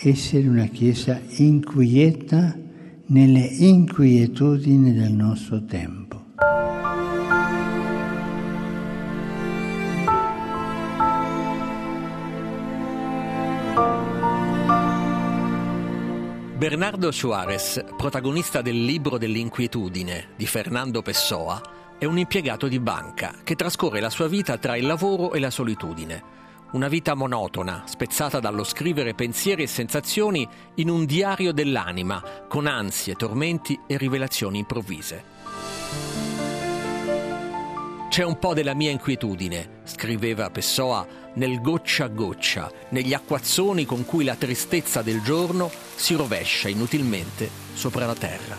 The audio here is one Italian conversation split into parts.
Essere una Chiesa inquieta nelle inquietudini del nostro tempo. Bernardo Suarez, protagonista del libro dell'inquietudine di Fernando Pessoa, è un impiegato di banca che trascorre la sua vita tra il lavoro e la solitudine una vita monotona, spezzata dallo scrivere pensieri e sensazioni in un diario dell'anima, con ansie, tormenti e rivelazioni improvvise. C'è un po' della mia inquietudine, scriveva Pessoa, nel goccia a goccia, negli acquazzoni con cui la tristezza del giorno si rovescia inutilmente sopra la terra.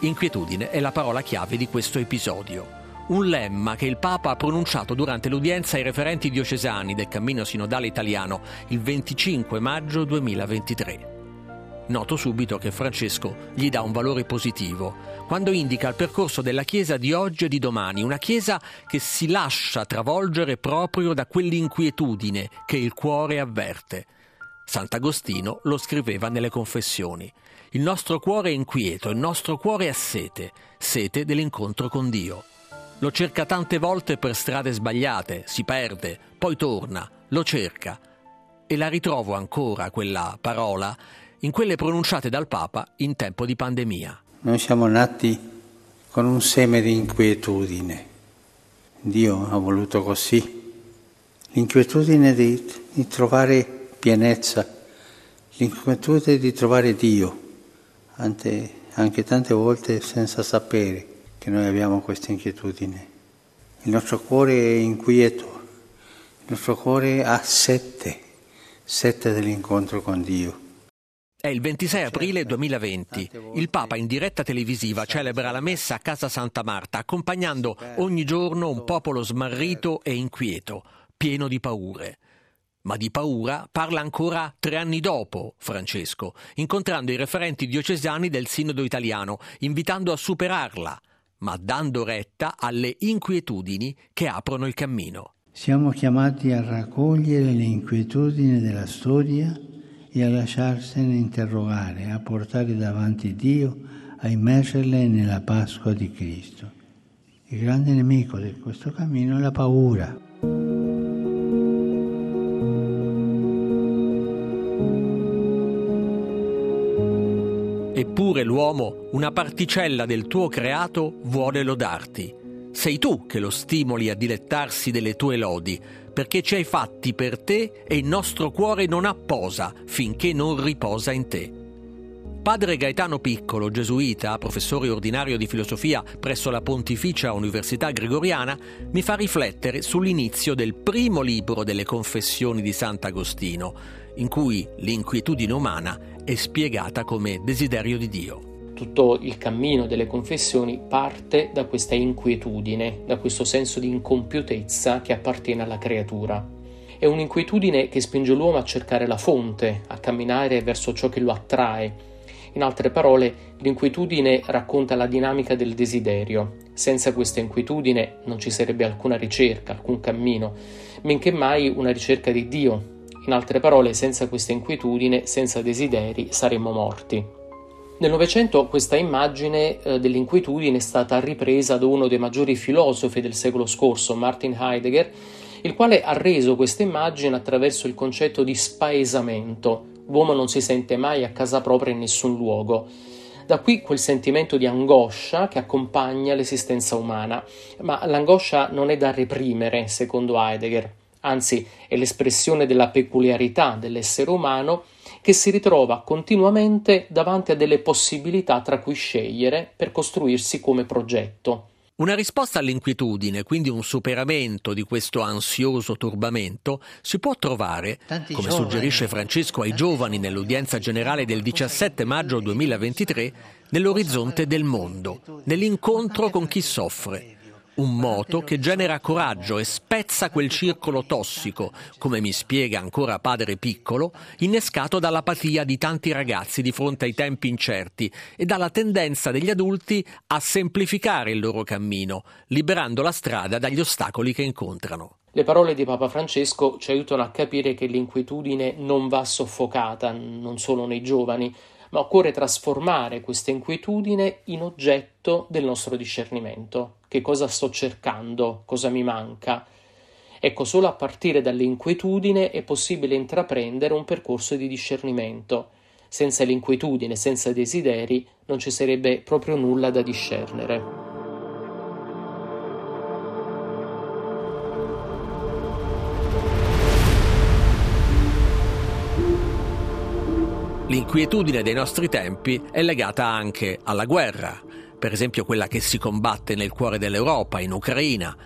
Inquietudine è la parola chiave di questo episodio un lemma che il Papa ha pronunciato durante l'udienza ai referenti diocesani del cammino sinodale italiano il 25 maggio 2023. Noto subito che Francesco gli dà un valore positivo quando indica il percorso della Chiesa di oggi e di domani, una Chiesa che si lascia travolgere proprio da quell'inquietudine che il cuore avverte. Sant'Agostino lo scriveva nelle confessioni. Il nostro cuore è inquieto, il nostro cuore ha sete, sete dell'incontro con Dio. Lo cerca tante volte per strade sbagliate, si perde, poi torna, lo cerca. E la ritrovo ancora, quella parola, in quelle pronunciate dal Papa in tempo di pandemia. Noi siamo nati con un seme di inquietudine. Dio ha voluto così. L'inquietudine di, di trovare pienezza, l'inquietudine di trovare Dio, anche, anche tante volte senza sapere che noi abbiamo questa inquietudine. Il nostro cuore è inquieto, il nostro cuore ha sette, sette dell'incontro con Dio. È il 26 aprile 2020. Il Papa in diretta televisiva celebra la messa a Casa Santa Marta, accompagnando ogni giorno un popolo smarrito e inquieto, pieno di paure. Ma di paura parla ancora tre anni dopo Francesco, incontrando i referenti diocesani del Sinodo italiano, invitando a superarla, ma dando retta alle inquietudini che aprono il cammino. Siamo chiamati a raccogliere le inquietudini della storia e a lasciarsene interrogare, a portare davanti Dio, a immergerle nella Pasqua di Cristo. Il grande nemico di questo cammino è la paura. Eppure l'uomo, una particella del tuo creato, vuole lodarti. Sei tu che lo stimoli a dilettarsi delle tue lodi, perché ci hai fatti per te e il nostro cuore non apposa finché non riposa in te. Padre Gaetano Piccolo, gesuita, professore ordinario di filosofia presso la Pontificia Università Gregoriana, mi fa riflettere sull'inizio del primo libro delle Confessioni di Sant'Agostino, in cui l'inquietudine umana è spiegata come desiderio di Dio. Tutto il cammino delle confessioni parte da questa inquietudine, da questo senso di incompiutezza che appartiene alla creatura. È un'inquietudine che spinge l'uomo a cercare la fonte, a camminare verso ciò che lo attrae. In altre parole, l'inquietudine racconta la dinamica del desiderio. Senza questa inquietudine non ci sarebbe alcuna ricerca, alcun cammino, men che mai una ricerca di Dio, in altre parole, senza questa inquietudine, senza desideri, saremmo morti. Nel Novecento questa immagine eh, dell'inquietudine è stata ripresa da uno dei maggiori filosofi del secolo scorso, Martin Heidegger, il quale ha reso questa immagine attraverso il concetto di spaesamento. L'uomo non si sente mai a casa propria in nessun luogo. Da qui quel sentimento di angoscia che accompagna l'esistenza umana, ma l'angoscia non è da reprimere, secondo Heidegger anzi è l'espressione della peculiarità dell'essere umano che si ritrova continuamente davanti a delle possibilità tra cui scegliere per costruirsi come progetto. Una risposta all'inquietudine, quindi un superamento di questo ansioso turbamento, si può trovare, come suggerisce Francesco ai giovani nell'udienza generale del 17 maggio 2023, nell'orizzonte del mondo, nell'incontro con chi soffre. Un moto che genera coraggio e spezza quel circolo tossico, come mi spiega ancora padre piccolo, innescato dall'apatia di tanti ragazzi di fronte ai tempi incerti e dalla tendenza degli adulti a semplificare il loro cammino, liberando la strada dagli ostacoli che incontrano. Le parole di Papa Francesco ci aiutano a capire che l'inquietudine non va soffocata, non solo nei giovani, ma occorre trasformare questa inquietudine in oggetto del nostro discernimento. Che cosa sto cercando? Cosa mi manca? Ecco, solo a partire dall'inquietudine è possibile intraprendere un percorso di discernimento. Senza l'inquietudine, senza desideri, non ci sarebbe proprio nulla da discernere. L'inquietudine dei nostri tempi è legata anche alla guerra, per esempio quella che si combatte nel cuore dell'Europa, in Ucraina.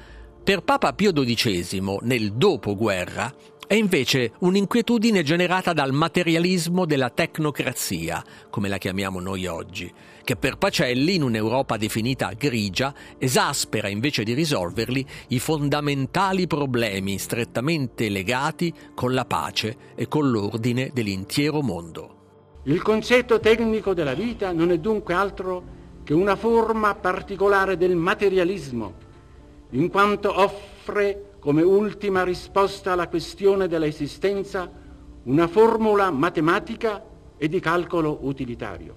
Per Papa Pio XII, nel dopoguerra, è invece un'inquietudine generata dal materialismo della tecnocrazia, come la chiamiamo noi oggi, che per Pacelli, in un'Europa definita grigia, esaspera invece di risolverli i fondamentali problemi strettamente legati con la pace e con l'ordine dell'intero mondo. Il concetto tecnico della vita non è dunque altro che una forma particolare del materialismo, in quanto offre come ultima risposta alla questione dell'esistenza una formula matematica e di calcolo utilitario.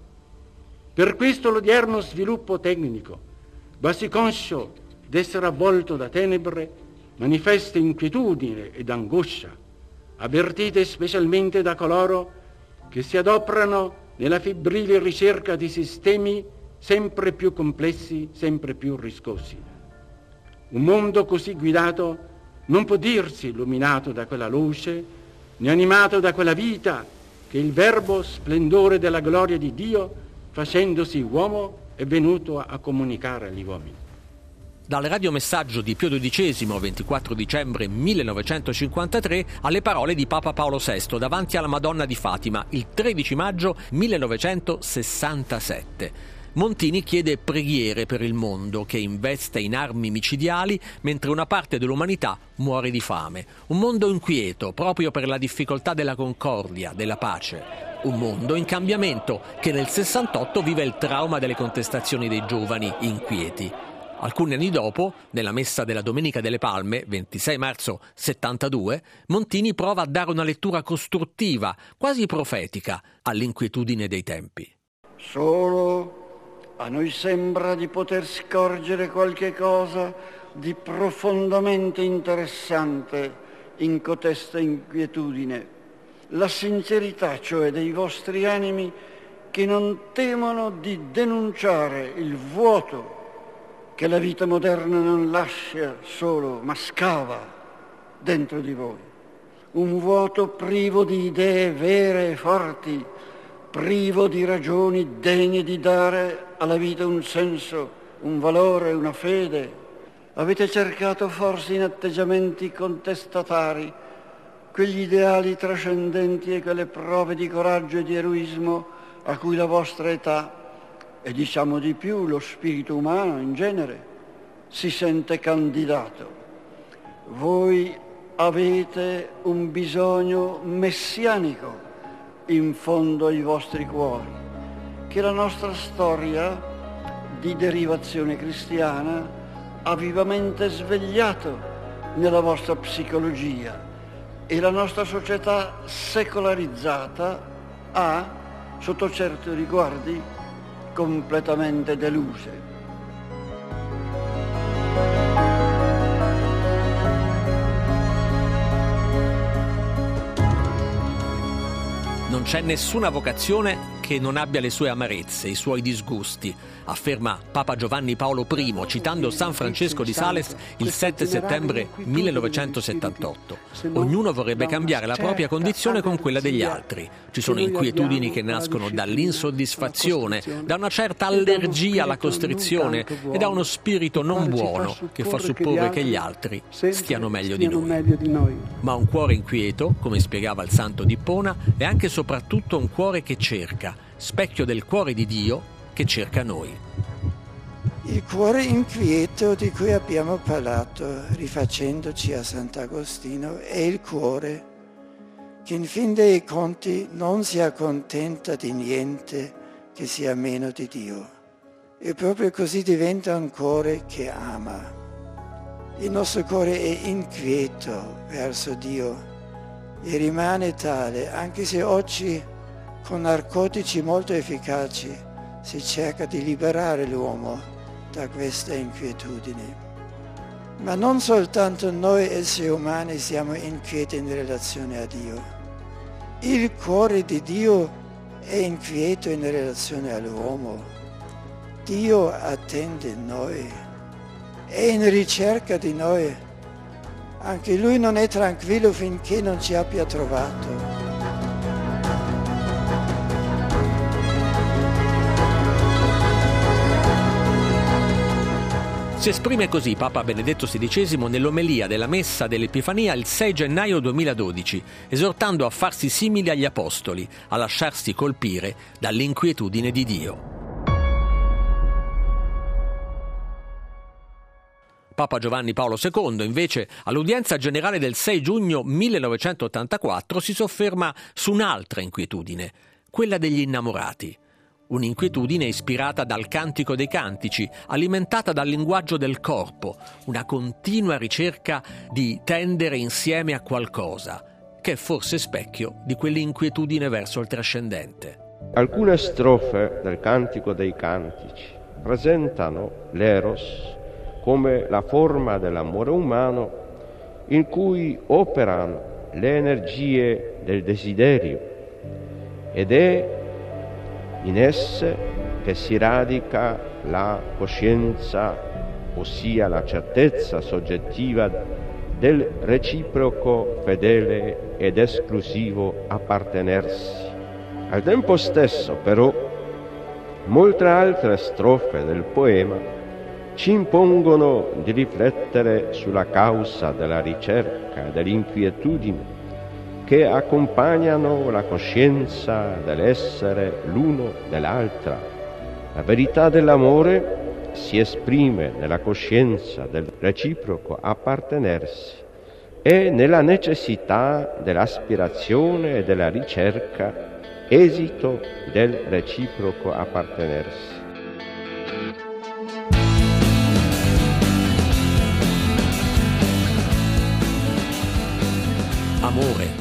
Per questo l'odierno sviluppo tecnico, quasi conscio d'essere avvolto da tenebre, manifesta inquietudine ed angoscia, avvertite specialmente da coloro che si adoperano nella febbrile ricerca di sistemi sempre più complessi, sempre più riscosi. Un mondo così guidato non può dirsi illuminato da quella luce, né animato da quella vita che il Verbo splendore della gloria di Dio, facendosi uomo, è venuto a comunicare agli uomini. Dal radiomessaggio di Pio XII, 24 dicembre 1953, alle parole di Papa Paolo VI davanti alla Madonna di Fatima, il 13 maggio 1967. Montini chiede preghiere per il mondo che investe in armi micidiali mentre una parte dell'umanità muore di fame. Un mondo inquieto proprio per la difficoltà della concordia, della pace. Un mondo in cambiamento che nel 68 vive il trauma delle contestazioni dei giovani inquieti. Alcuni anni dopo, nella messa della Domenica delle Palme, 26 marzo 72, Montini prova a dare una lettura costruttiva, quasi profetica, all'inquietudine dei tempi. Solo a noi sembra di poter scorgere qualche cosa di profondamente interessante in cotesta inquietudine, la sincerità cioè dei vostri animi che non temono di denunciare il vuoto che la vita moderna non lascia solo, ma scava dentro di voi. Un vuoto privo di idee vere e forti, privo di ragioni degne di dare alla vita un senso, un valore, una fede. Avete cercato forse in atteggiamenti contestatari quegli ideali trascendenti e quelle prove di coraggio e di eroismo a cui la vostra età e diciamo di più lo spirito umano in genere si sente candidato. Voi avete un bisogno messianico in fondo ai vostri cuori, che la nostra storia di derivazione cristiana ha vivamente svegliato nella vostra psicologia e la nostra società secolarizzata ha, sotto certi riguardi, completamente deluse. Non c'è nessuna vocazione che non abbia le sue amarezze, i suoi disgusti, afferma Papa Giovanni Paolo I citando San Francesco di Sales il 7 settembre 1978. Ognuno vorrebbe cambiare la propria condizione con quella degli altri. Ci sono inquietudini che nascono dall'insoddisfazione, da una certa allergia alla costrizione e da uno spirito non buono che fa supporre che gli altri stiano meglio di noi. Ma un cuore inquieto, come spiegava il santo di Ippona, è anche e soprattutto un cuore che cerca, specchio del cuore di Dio che cerca noi. Il cuore inquieto di cui abbiamo parlato, rifacendoci a Sant'Agostino, è il cuore che in fin dei conti non si accontenta di niente che sia meno di Dio. E proprio così diventa un cuore che ama. Il nostro cuore è inquieto verso Dio e rimane tale, anche se oggi con narcotici molto efficaci si cerca di liberare l'uomo da queste inquietudini. Ma non soltanto noi esseri umani siamo inquieti in relazione a Dio. Il cuore di Dio è inquieto in relazione all'uomo. Dio attende noi, è in ricerca di noi anche lui non è tranquillo finché non ci abbia trovato. Si esprime così Papa Benedetto XVI nell'omelia della Messa dell'Epifania il 6 gennaio 2012, esortando a farsi simili agli Apostoli, a lasciarsi colpire dall'inquietudine di Dio. Papa Giovanni Paolo II, invece, all'udienza generale del 6 giugno 1984 si sofferma su un'altra inquietudine, quella degli innamorati. Un'inquietudine ispirata dal cantico dei cantici, alimentata dal linguaggio del corpo, una continua ricerca di tendere insieme a qualcosa, che è forse specchio di quell'inquietudine verso il trascendente. Alcune strofe del cantico dei cantici presentano l'eros come la forma dell'amore umano in cui operano le energie del desiderio ed è in esse che si radica la coscienza, ossia la certezza soggettiva del reciproco, fedele ed esclusivo appartenersi. Al tempo stesso, però, molte altre strofe del poema ci impongono di riflettere sulla causa della ricerca dell'inquietudine che accompagnano la coscienza dell'essere l'uno dell'altra. La verità dell'amore si esprime nella coscienza del reciproco appartenersi e nella necessità dell'aspirazione e della ricerca, esito del reciproco appartenersi.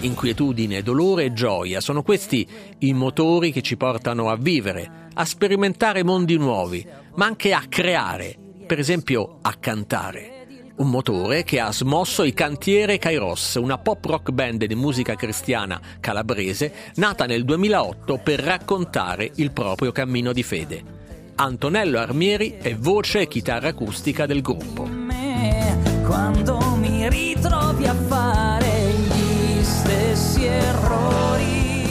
Inquietudine, dolore e gioia sono questi i motori che ci portano a vivere, a sperimentare mondi nuovi, ma anche a creare, per esempio a cantare. Un motore che ha smosso i Cantiere Kairos, una pop rock band di musica cristiana calabrese nata nel 2008 per raccontare il proprio cammino di fede. Antonello Armieri è voce e chitarra acustica del gruppo. Quando mi ritrovi a fare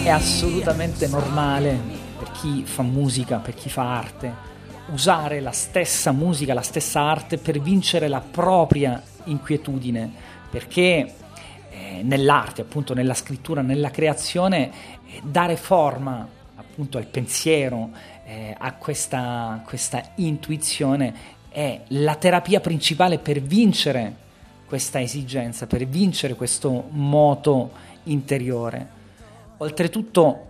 È assolutamente normale per chi fa musica, per chi fa arte, usare la stessa musica, la stessa arte per vincere la propria inquietudine, perché eh, nell'arte, appunto nella scrittura, nella creazione, eh, dare forma appunto al pensiero, eh, a questa, questa intuizione è la terapia principale per vincere questa esigenza, per vincere questo moto interiore. Oltretutto,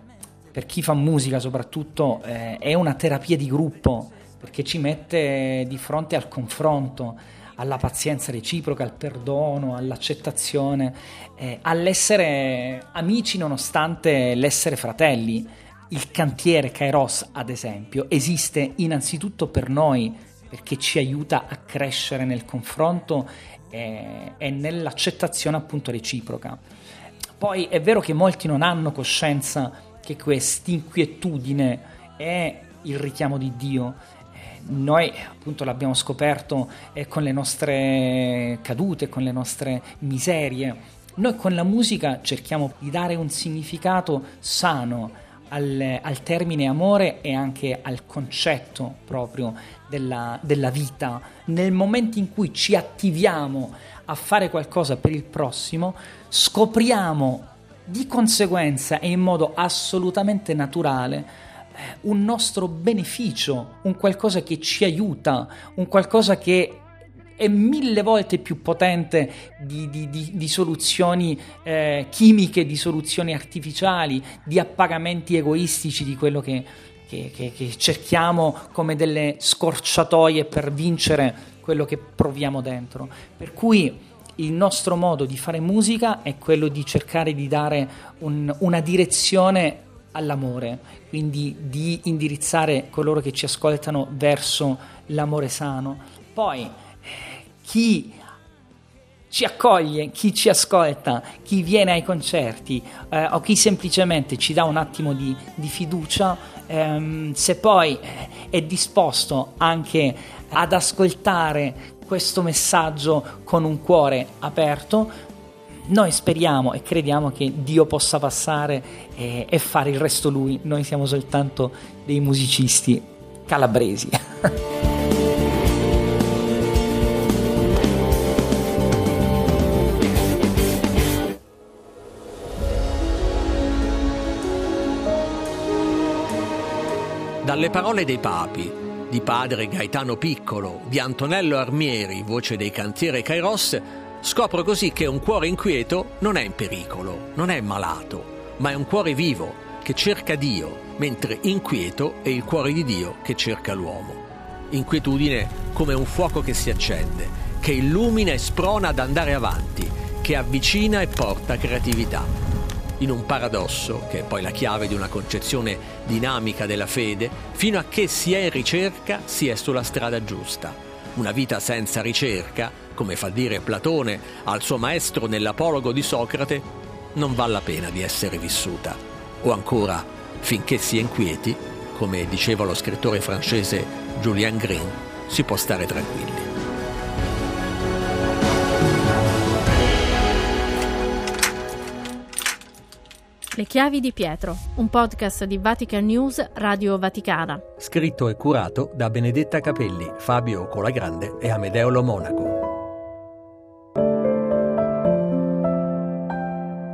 per chi fa musica soprattutto, eh, è una terapia di gruppo, perché ci mette di fronte al confronto, alla pazienza reciproca, al perdono, all'accettazione, eh, all'essere amici nonostante l'essere fratelli. Il cantiere Kairos, ad esempio, esiste innanzitutto per noi, perché ci aiuta a crescere nel confronto e, e nell'accettazione appunto reciproca. Poi è vero che molti non hanno coscienza che quest'inquietudine è il richiamo di Dio. Eh, noi appunto l'abbiamo scoperto eh, con le nostre cadute, con le nostre miserie. Noi con la musica cerchiamo di dare un significato sano al, al termine amore e anche al concetto proprio della, della vita. Nel momento in cui ci attiviamo a fare qualcosa per il prossimo, scopriamo di conseguenza e in modo assolutamente naturale eh, un nostro beneficio, un qualcosa che ci aiuta, un qualcosa che è mille volte più potente di, di, di, di soluzioni eh, chimiche, di soluzioni artificiali, di appagamenti egoistici di quello che, che, che, che cerchiamo come delle scorciatoie per vincere quello che proviamo dentro. Per cui il nostro modo di fare musica è quello di cercare di dare un, una direzione all'amore, quindi di indirizzare coloro che ci ascoltano verso l'amore sano. Poi chi ci accoglie, chi ci ascolta, chi viene ai concerti eh, o chi semplicemente ci dà un attimo di, di fiducia, ehm, se poi eh, è disposto anche ad ascoltare questo messaggio con un cuore aperto, noi speriamo e crediamo che Dio possa passare e, e fare il resto lui, noi siamo soltanto dei musicisti calabresi. Dalle parole dei papi, di padre Gaetano Piccolo, di Antonello Armieri, voce dei cantiere Kairos, scopro così che un cuore inquieto non è in pericolo, non è malato, ma è un cuore vivo che cerca Dio, mentre inquieto è il cuore di Dio che cerca l'uomo. Inquietudine come un fuoco che si accende, che illumina e sprona ad andare avanti, che avvicina e porta creatività in un paradosso, che è poi la chiave di una concezione dinamica della fede, fino a che si è in ricerca, si è sulla strada giusta. Una vita senza ricerca, come fa dire Platone al suo maestro nell'apologo di Socrate, non vale la pena di essere vissuta. O ancora, finché si è inquieti, come diceva lo scrittore francese Julien Green, si può stare tranquilli. Le chiavi di Pietro, un podcast di Vatican News Radio Vaticana. Scritto e curato da Benedetta Capelli, Fabio Colagrande e Amedeo Lo Monaco.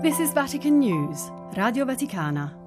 This is Vatican News, Radio Vaticana.